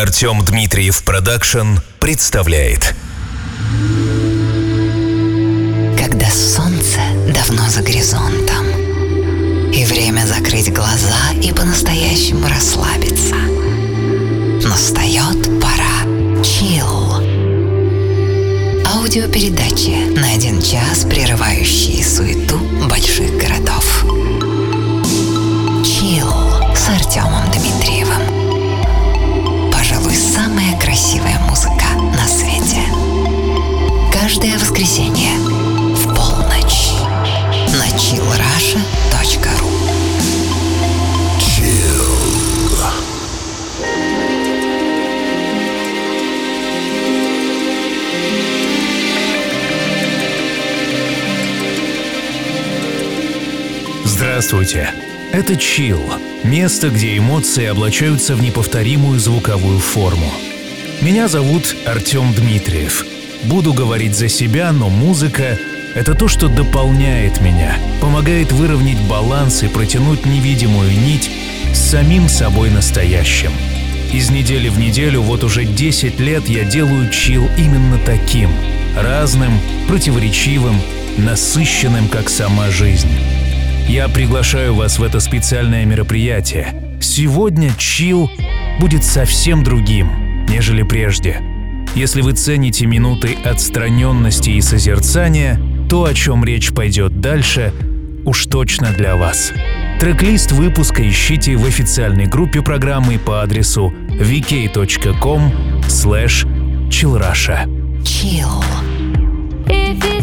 Артем Дмитриев Production представляет. Когда солнце давно за горизонтом И время закрыть глаза и по-настоящему расслабиться Настает пора. Chill Аудиопередачи на один час, прерывающие суету больших городов. Чил с Артемом Здравствуйте! Это Chill – место, где эмоции облачаются в неповторимую звуковую форму. Меня зовут Артем Дмитриев. Буду говорить за себя, но музыка – это то, что дополняет меня, помогает выровнять баланс и протянуть невидимую нить с самим собой настоящим. Из недели в неделю вот уже 10 лет я делаю чил именно таким – разным, противоречивым, насыщенным, как сама жизнь. Я приглашаю вас в это специальное мероприятие. Сегодня чил будет совсем другим, нежели прежде. Если вы цените минуты отстраненности и созерцания, то, о чем речь пойдет дальше, уж точно для вас. Трек-лист выпуска ищите в официальной группе программы по адресу vk.com slash chillrusha. Chill. If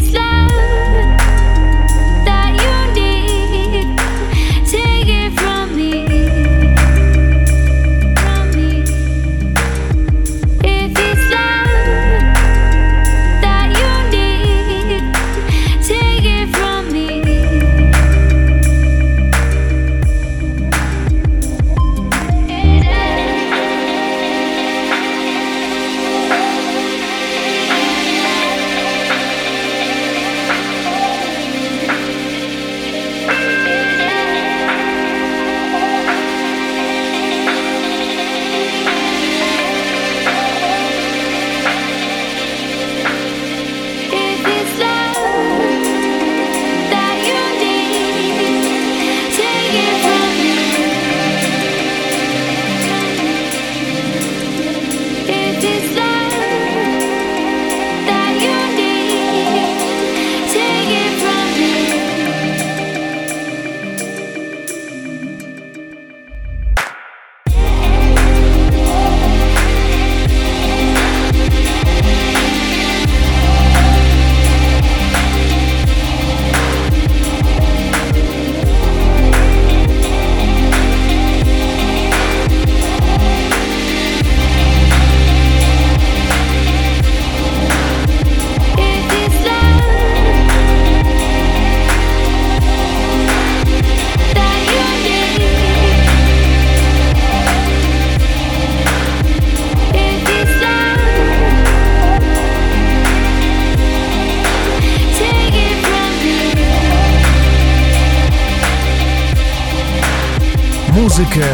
Музыка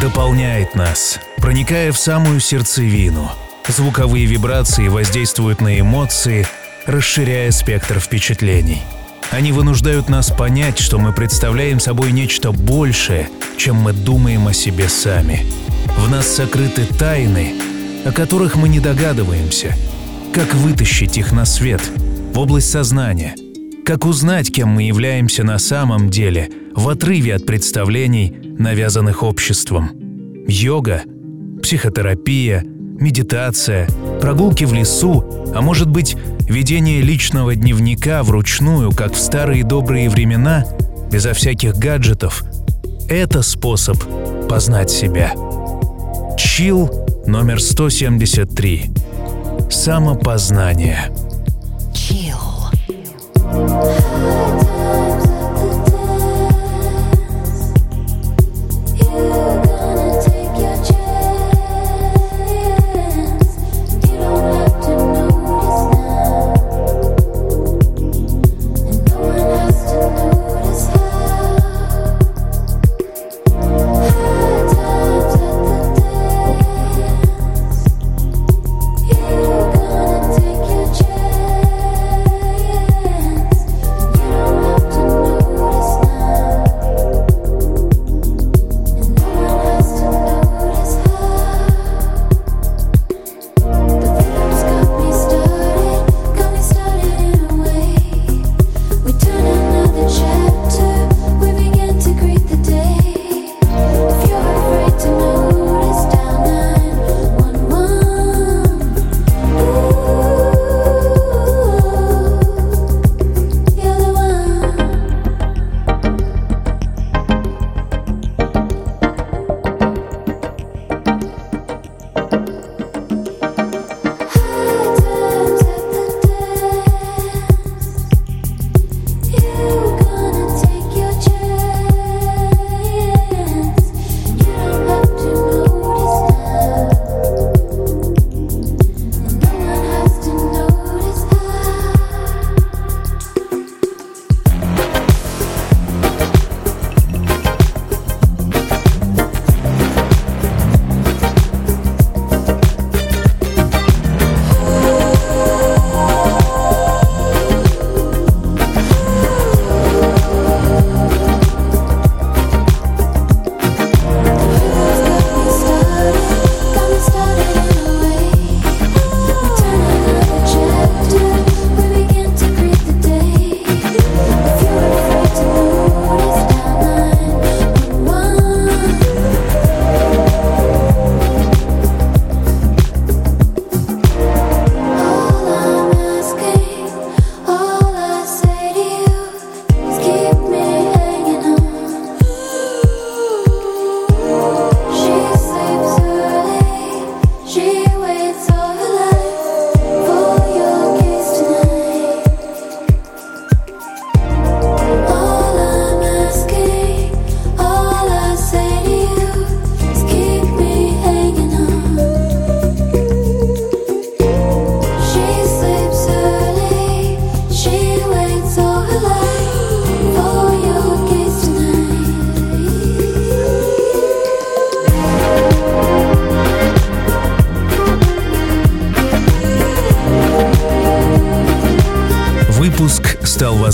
дополняет нас, проникая в самую сердцевину. Звуковые вибрации воздействуют на эмоции, расширяя спектр впечатлений. Они вынуждают нас понять, что мы представляем собой нечто большее, чем мы думаем о себе сами. В нас сокрыты тайны, о которых мы не догадываемся. Как вытащить их на свет, в область сознания? Как узнать, кем мы являемся на самом деле, в отрыве от представлений, навязанных обществом? Йога, психотерапия, медитация, прогулки в лесу, а может быть, ведение личного дневника вручную, как в старые добрые времена, безо всяких гаджетов – это способ познать себя. Чил номер 173. Самопознание. Chill.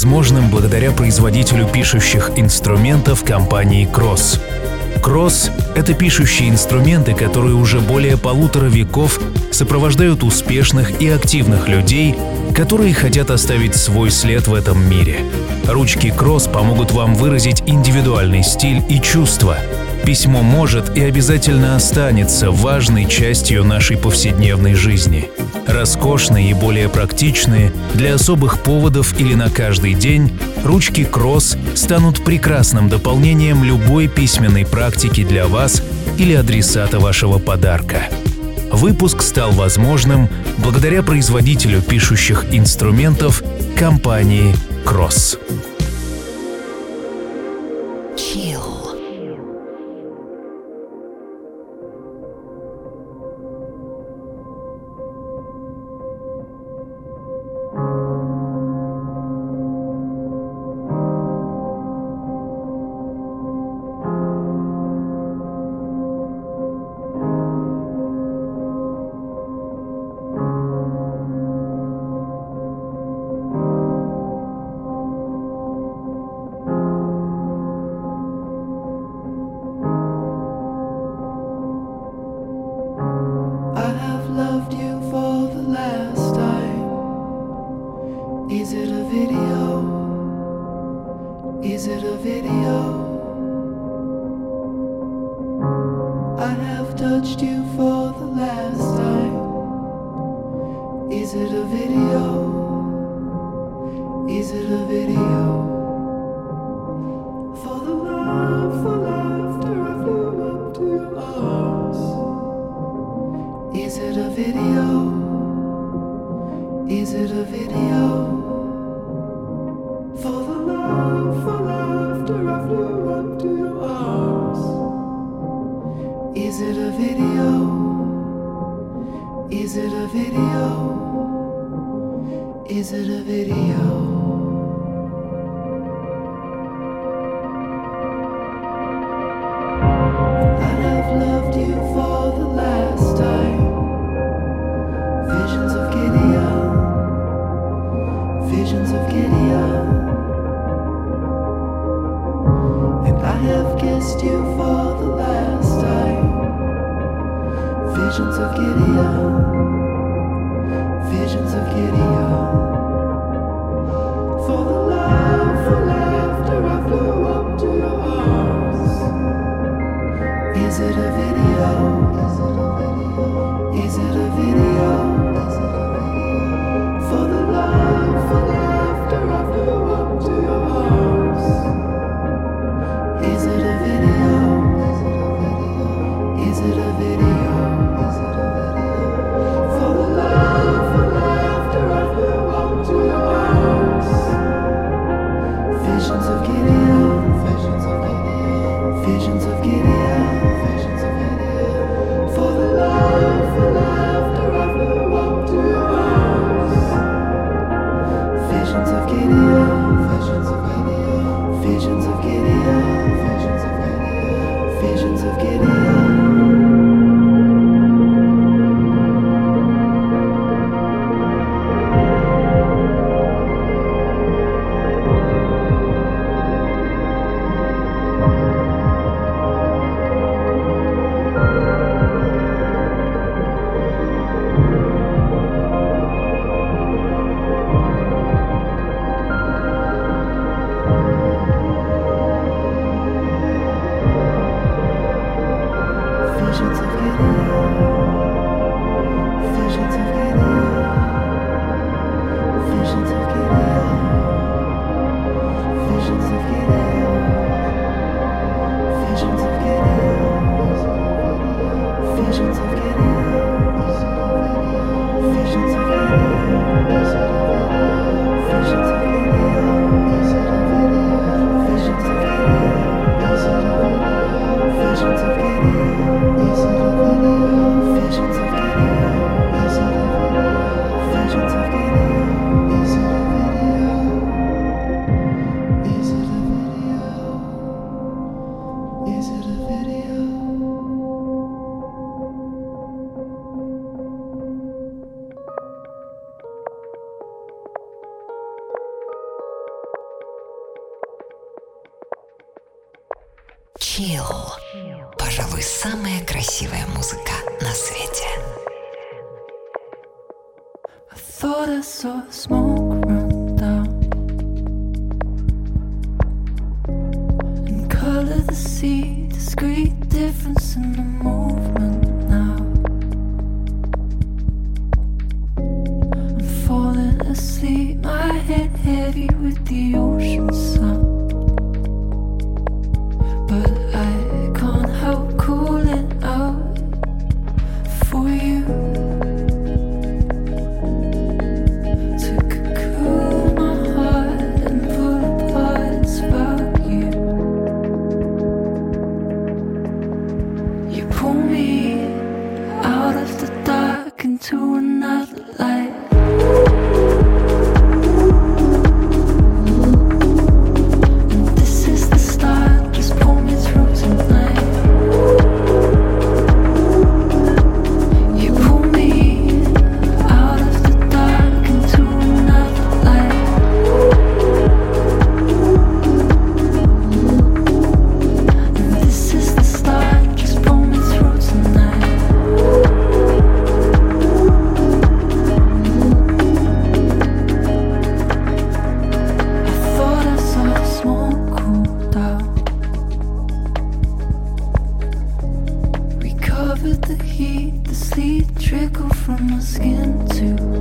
Возможным благодаря производителю пишущих инструментов компании Cross. Cross — это пишущие инструменты, которые уже более полутора веков сопровождают успешных и активных людей, которые хотят оставить свой след в этом мире. Ручки Cross помогут вам выразить индивидуальный стиль и чувства. Письмо может и обязательно останется важной частью нашей повседневной жизни — Роскошные и более практичные для особых поводов или на каждый день, ручки Кросс станут прекрасным дополнением любой письменной практики для вас или адресата вашего подарка. Выпуск стал возможным благодаря производителю пишущих инструментов компании Кросс. Hill. Пожалуй, самая красивая музыка на свете. I thought I saw a from the skin to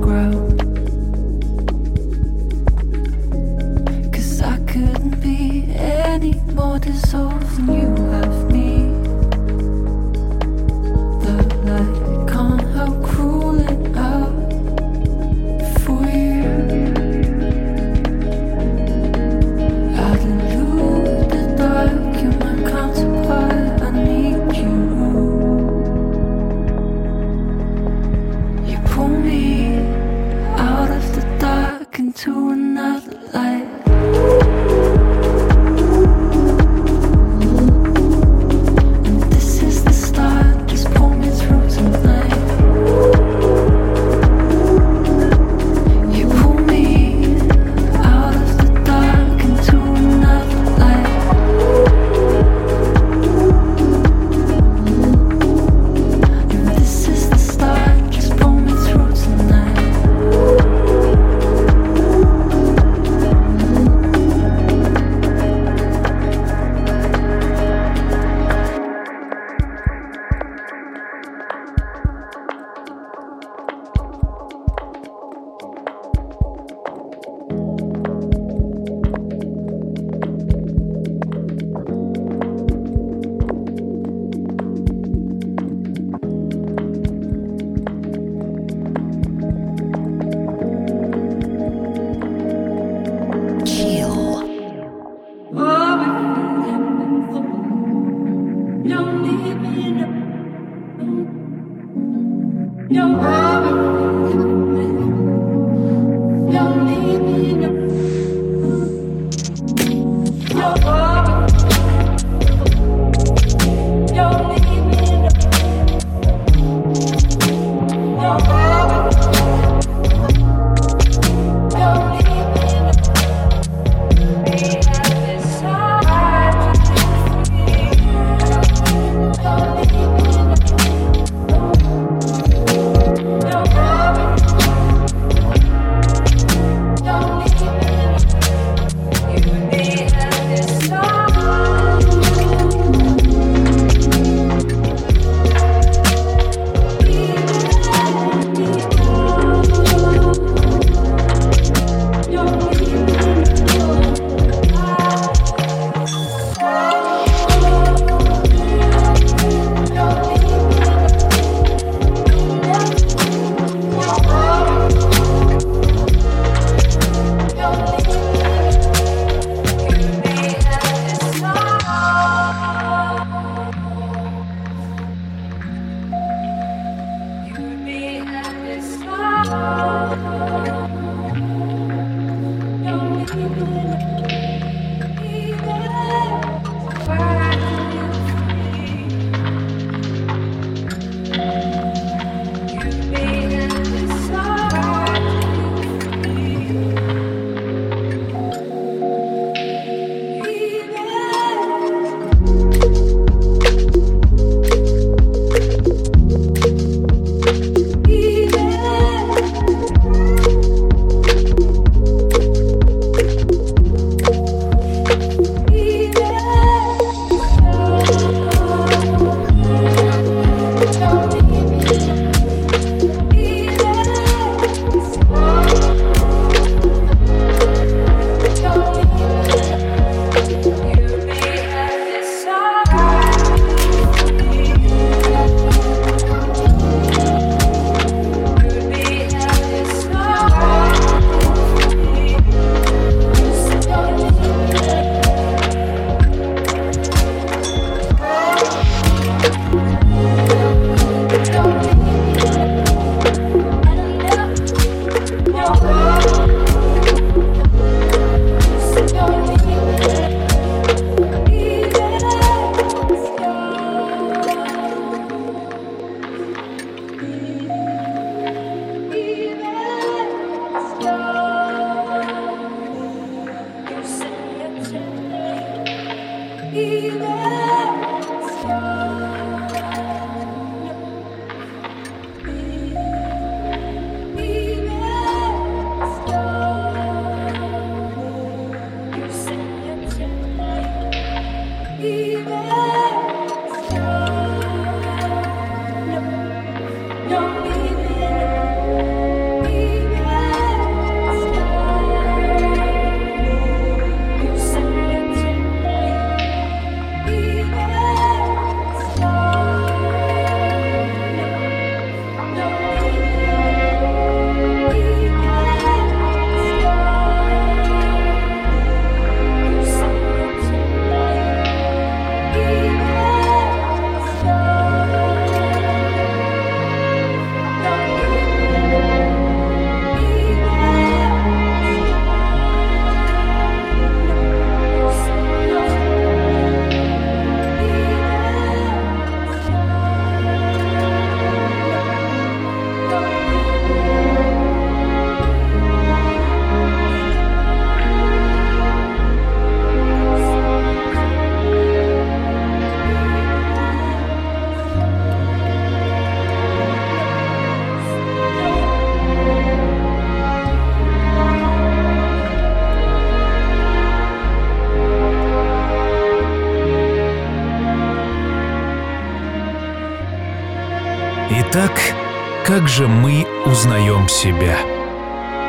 как же мы узнаем себя?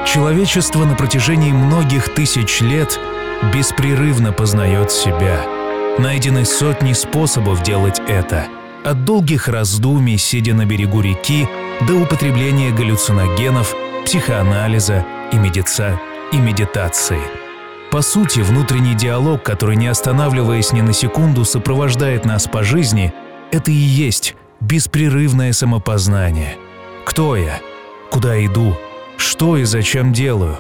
Человечество на протяжении многих тысяч лет беспрерывно познает себя. Найдены сотни способов делать это. От долгих раздумий, сидя на берегу реки, до употребления галлюциногенов, психоанализа и медица и медитации. По сути, внутренний диалог, который, не останавливаясь ни на секунду, сопровождает нас по жизни, это и есть беспрерывное самопознание. Кто я? Куда иду? Что и зачем делаю?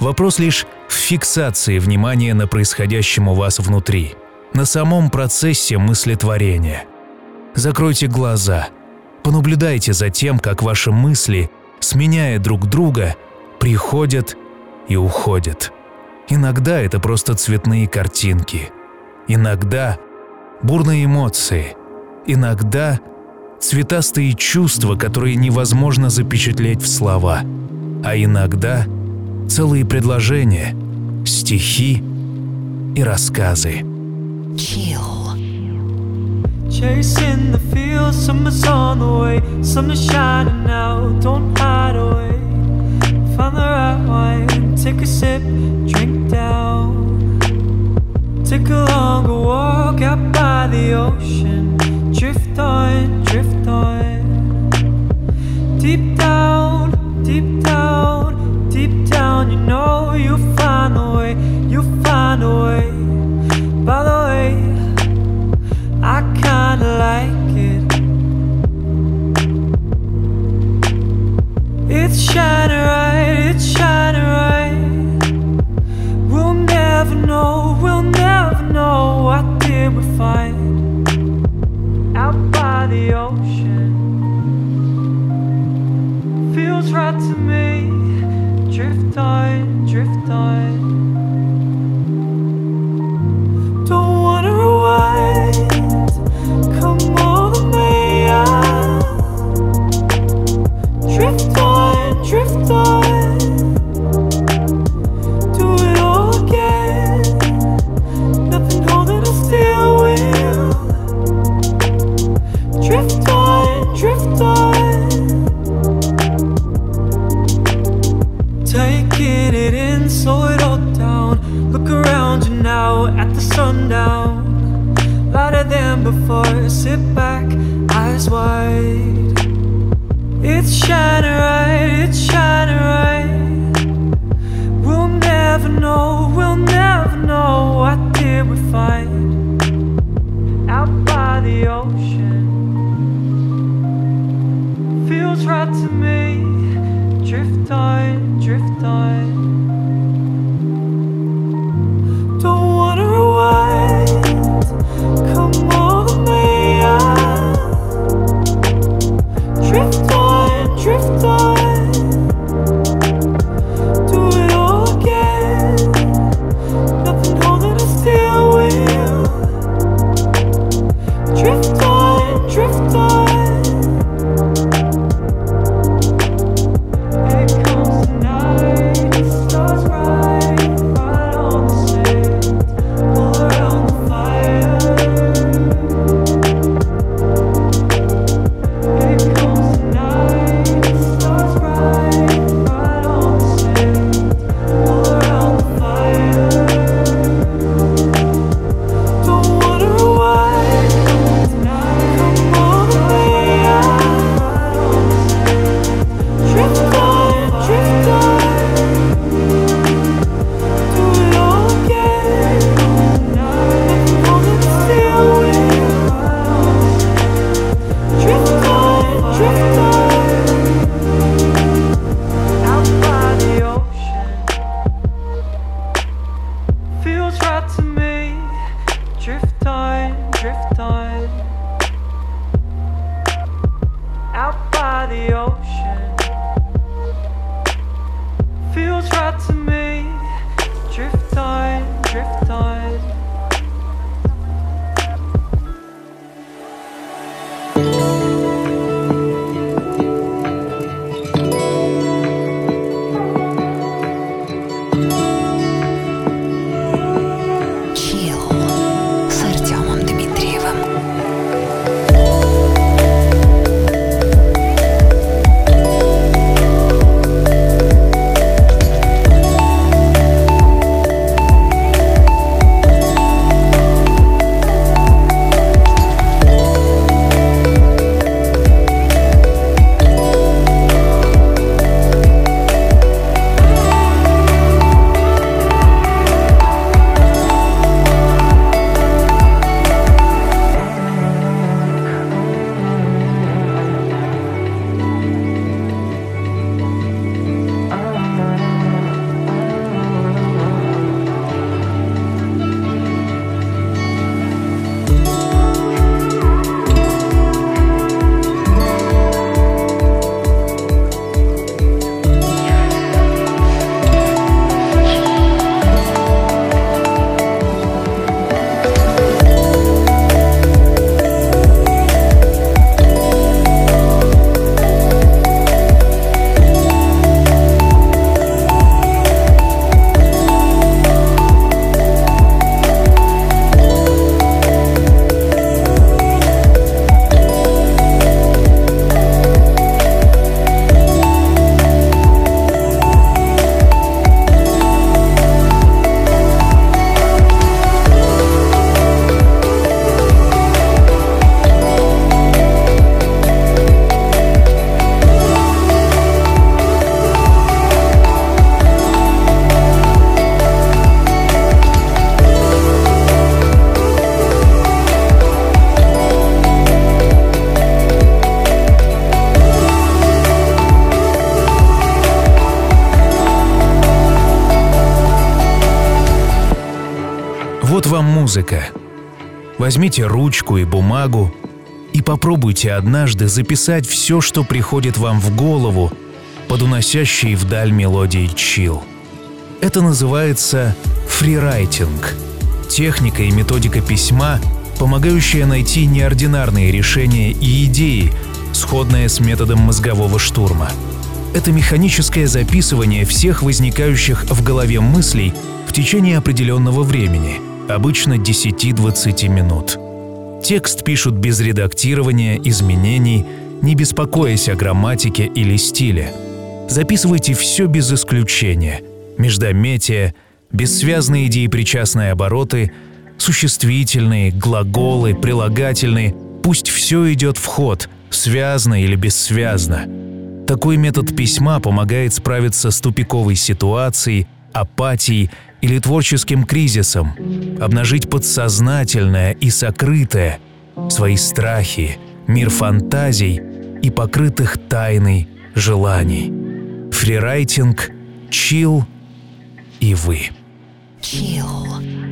Вопрос лишь в фиксации внимания на происходящем у вас внутри, на самом процессе мыслетворения. Закройте глаза, понаблюдайте за тем, как ваши мысли, сменяя друг друга, приходят и уходят. Иногда это просто цветные картинки, иногда бурные эмоции, иногда цветастые чувства, которые невозможно запечатлеть в слова, а иногда целые предложения, стихи и рассказы. Chill. Chasing the fields, summer's on the way, summer's shining now, don't hide away. Find the right wine, take a sip, drink down. Take a longer walk out by the ocean, Deep down, deep down, deep down, you know you'll find a way, you'll find a way. By the way, I kinda like it. It's shining right, it's shining. We'll never know, we'll never know what did we find the ocean. Feels right to me. Drift on, drift on. Don't wanna rewind. Come. Drift on, drift on. Sundown. Lighter than before, sit back, eyes wide. It's shining right, it's shining right. We'll never know, we'll never know what did we find out by the ocean. Feels right to me. out by the ocean. Музыка. Возьмите ручку и бумагу и попробуйте однажды записать все, что приходит вам в голову под уносящей вдаль мелодии чил. Это называется фрирайтинг – техника и методика письма, помогающая найти неординарные решения и идеи, сходные с методом мозгового штурма. Это механическое записывание всех возникающих в голове мыслей в течение определенного времени, обычно 10-20 минут. Текст пишут без редактирования, изменений, не беспокоясь о грамматике или стиле. Записывайте все без исключения. Междометия, бессвязные деепричастные обороты, существительные, глаголы, прилагательные. Пусть все идет в ход, связно или бессвязно. Такой метод письма помогает справиться с тупиковой ситуацией, апатией или творческим кризисом, обнажить подсознательное и сокрытое, свои страхи, мир фантазий и покрытых тайной желаний. Фрирайтинг, чил и вы. Chill.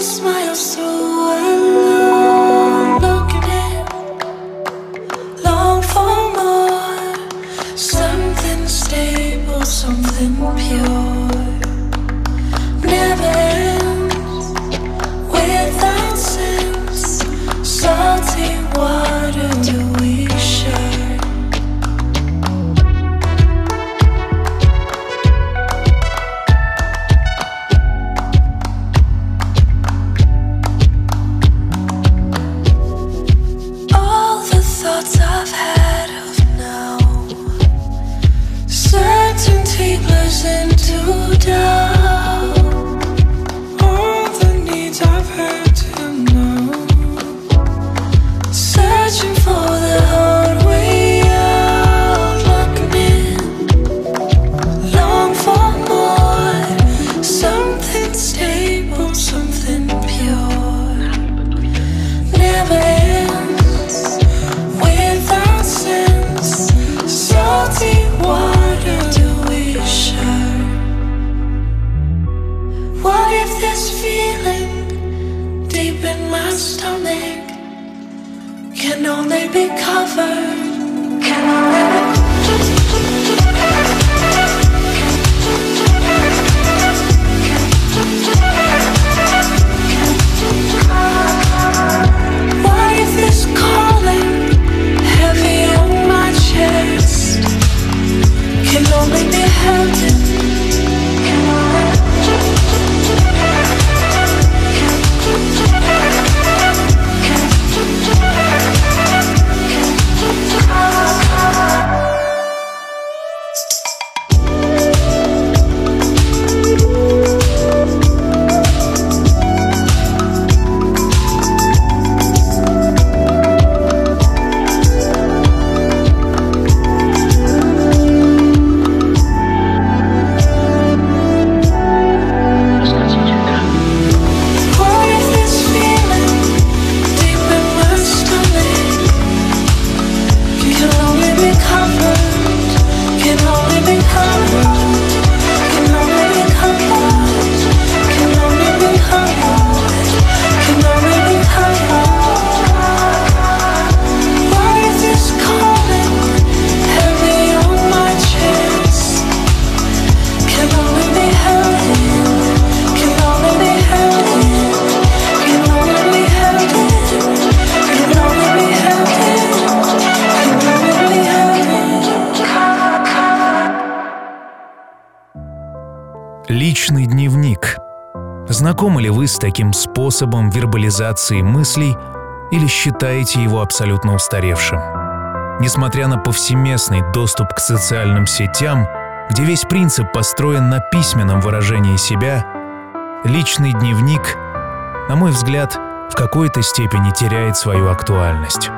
You smile so реализации мыслей или считаете его абсолютно устаревшим. Несмотря на повсеместный доступ к социальным сетям, где весь принцип построен на письменном выражении себя, личный дневник, на мой взгляд, в какой-то степени теряет свою актуальность.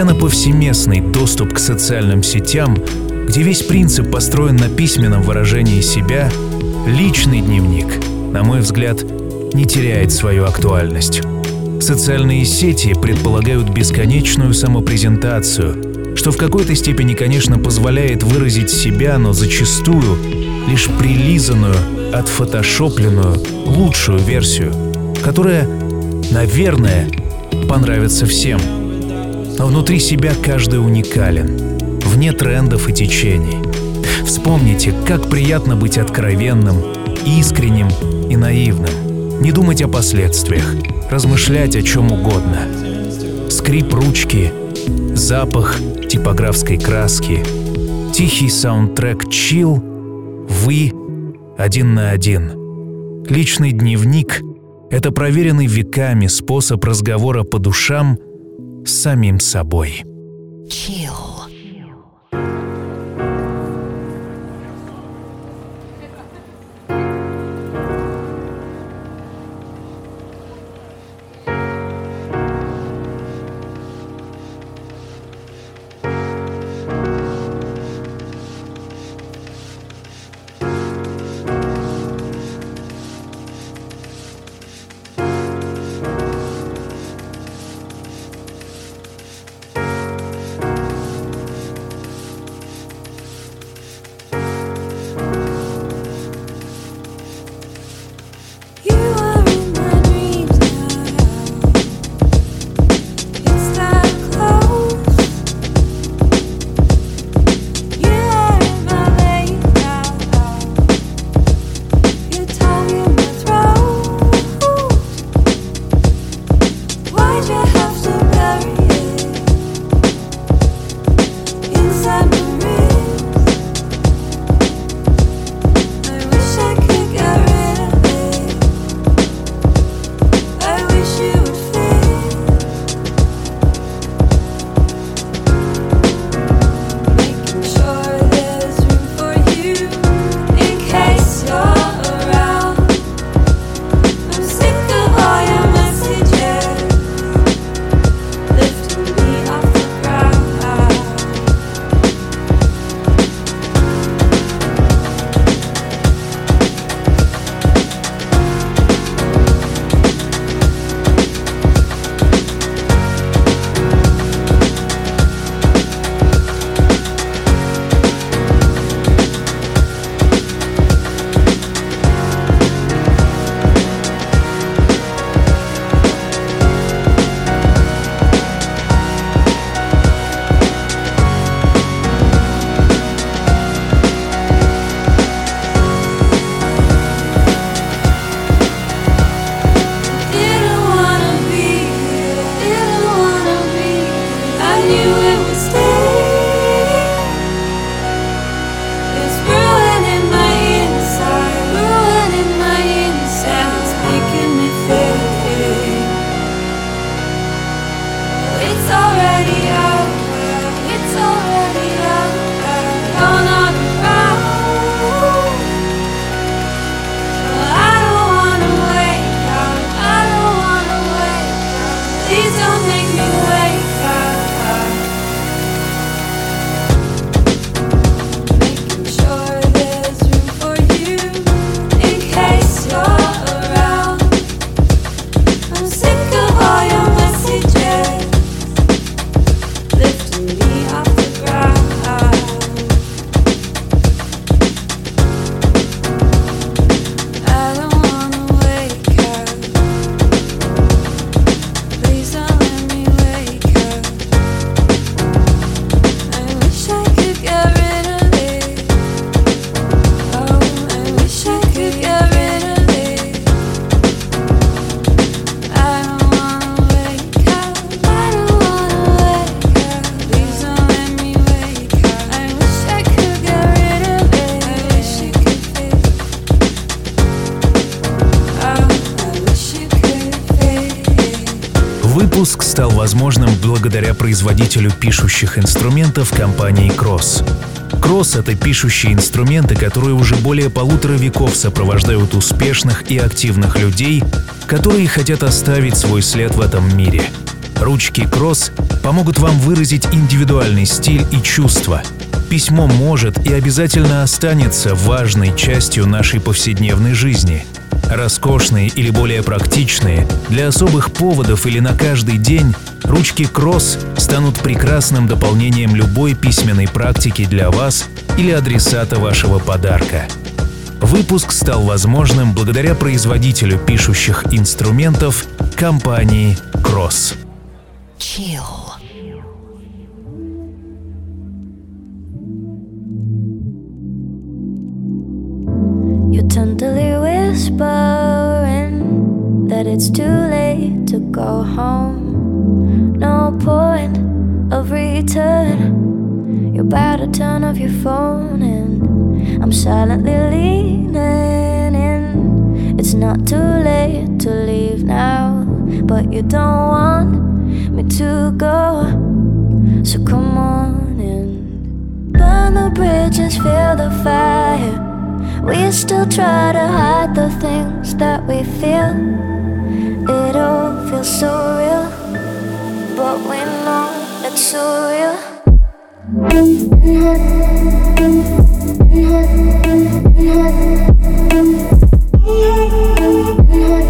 Несмотря на повсеместный доступ к социальным сетям, где весь принцип построен на письменном выражении себя, личный дневник, на мой взгляд, не теряет свою актуальность. Социальные сети предполагают бесконечную самопрезентацию, что в какой-то степени, конечно, позволяет выразить себя, но зачастую лишь прилизанную, отфотошопленную, лучшую версию, которая, наверное, понравится всем. Но внутри себя каждый уникален, вне трендов и течений. Вспомните, как приятно быть откровенным, искренним и наивным. Не думать о последствиях, размышлять о чем угодно. Скрип ручки, запах типографской краски, тихий саундтрек «Чил», «Вы» один на один. Личный дневник — это проверенный веками способ разговора по душам самим собой. Производителю пишущих инструментов компании Cross. Cross — это пишущие инструменты, которые уже более полутора веков сопровождают успешных и активных людей, которые хотят оставить свой след в этом мире. Ручки Кросс помогут вам выразить индивидуальный стиль и чувства. Письмо может и обязательно останется важной частью нашей повседневной жизни. Роскошные или более практичные, для особых поводов или на каждый день, ручки Кросс станут прекрасным дополнением любой письменной практики для вас или адресата вашего подарка. Выпуск стал возможным благодаря производителю пишущих инструментов компании Cross. Chill. It's too late to go home. No point of return. You're about to turn off your phone, and I'm silently leaning in. It's not too late to leave now, but you don't want me to go. So come on in. Burn the bridges, feel the fire. We still try to hide the things that we feel. It all feels so real, but we know it's so real. There's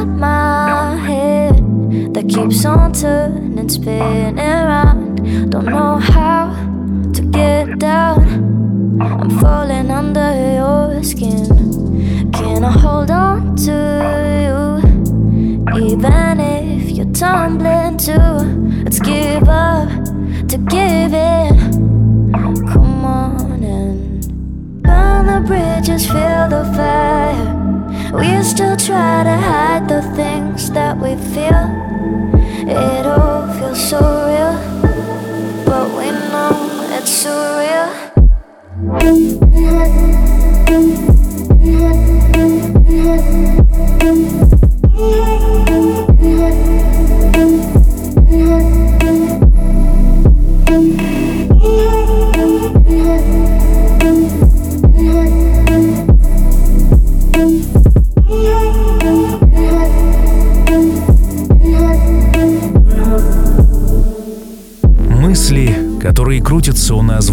inside my head that keeps on turning, spinning around. Don't know how to get down. I'm falling under your skin. Can I hold on to you? Even if you're tumbling too, let's give up to give in. Come on and burn the bridges, feel the fire. We still try to hide the things that we feel. It all feels so real, but we know it's surreal.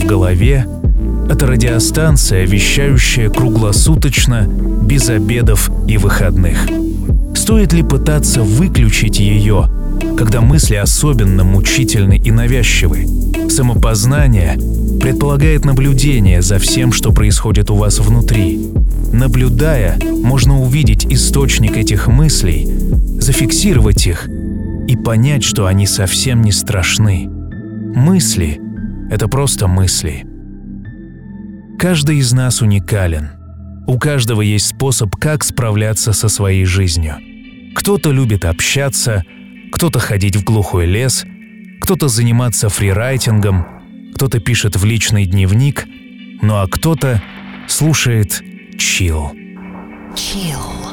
Голове, это радиостанция, вещающая круглосуточно, без обедов и выходных. Стоит ли пытаться выключить ее, когда мысли особенно мучительны и навязчивы? Самопознание предполагает наблюдение за всем, что происходит у вас внутри. Наблюдая, можно увидеть источник этих мыслей, зафиксировать их и понять, что они совсем не страшны. Мысли — это просто мысли. Каждый из нас уникален. У каждого есть способ, как справляться со своей жизнью. Кто-то любит общаться, кто-то ходить в глухой лес, кто-то заниматься фрирайтингом, кто-то пишет в личный дневник, ну а кто-то слушает чил. Chill.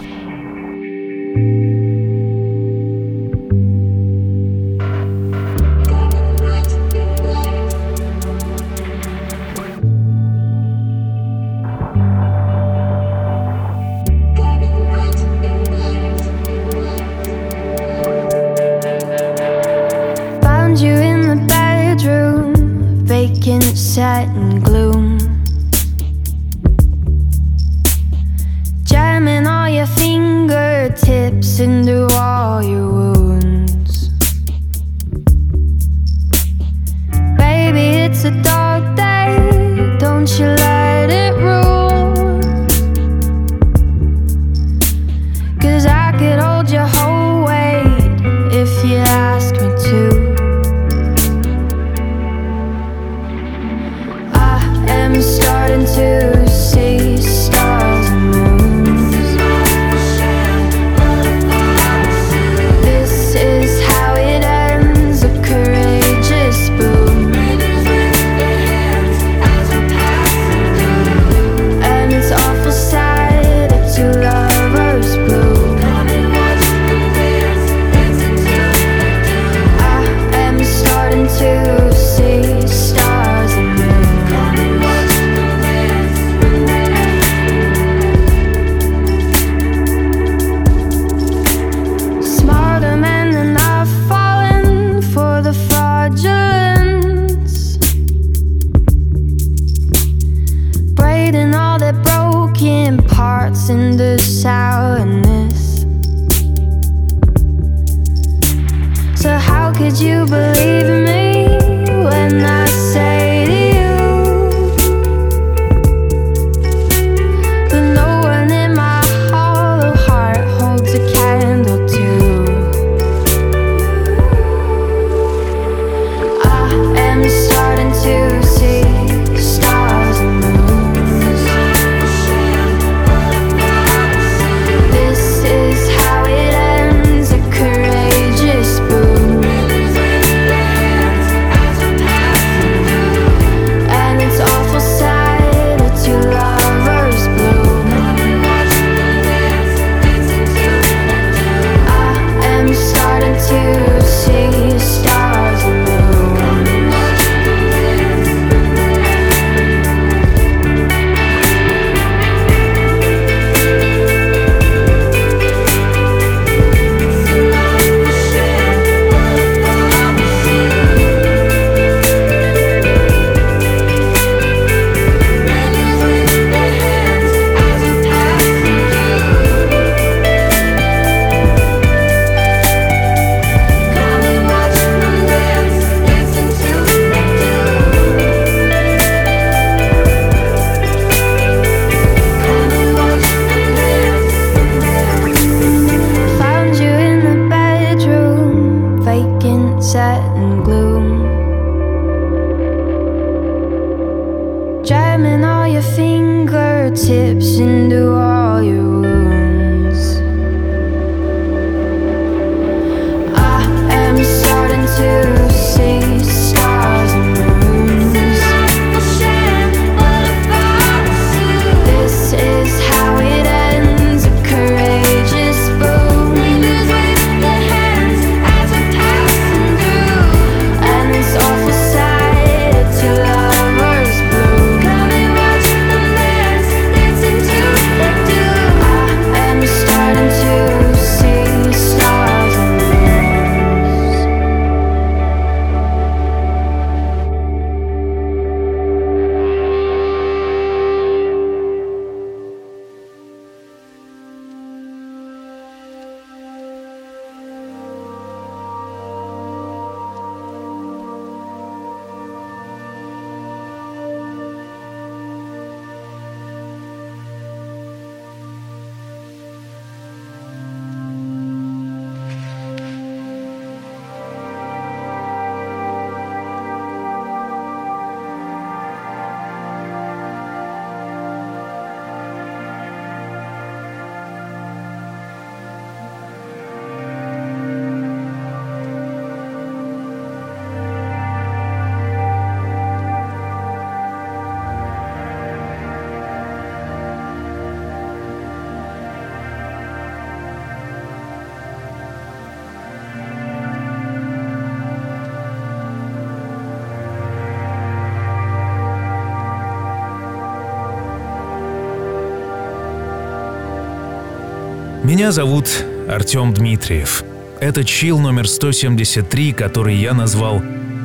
Меня зовут Артем Дмитриев. Это чил номер 173, который я назвал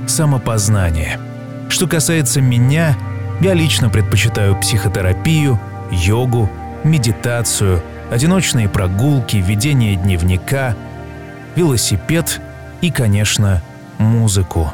«Самопознание». Что касается меня, я лично предпочитаю психотерапию, йогу, медитацию, одиночные прогулки, ведение дневника, велосипед и, конечно, музыку.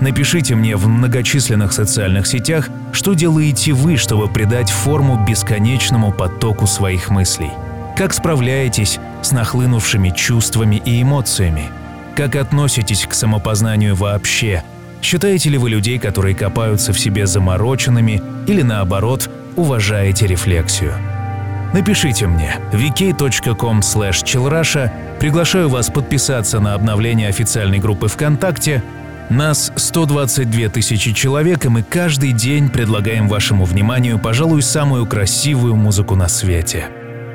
Напишите мне в многочисленных социальных сетях, что делаете вы, чтобы придать форму бесконечному потоку своих мыслей. Как справляетесь с нахлынувшими чувствами и эмоциями? Как относитесь к самопознанию вообще? Считаете ли вы людей, которые копаются в себе замороченными или наоборот уважаете рефлексию? Напишите мне vk.com chillrusha Приглашаю вас подписаться на обновление официальной группы ВКонтакте. Нас 122 тысячи человек, и мы каждый день предлагаем вашему вниманию, пожалуй, самую красивую музыку на свете.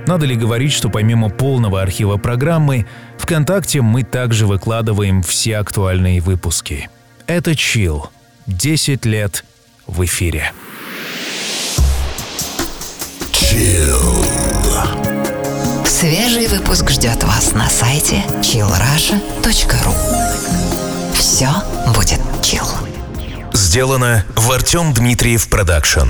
Надо ли говорить, что помимо полного архива программы, ВКонтакте мы также выкладываем все актуальные выпуски. Это Chill. 10 лет в эфире. Свежий выпуск ждет вас на сайте chillrasha.ru Все будет chill. Сделано в Артем Дмитриев Продакшн.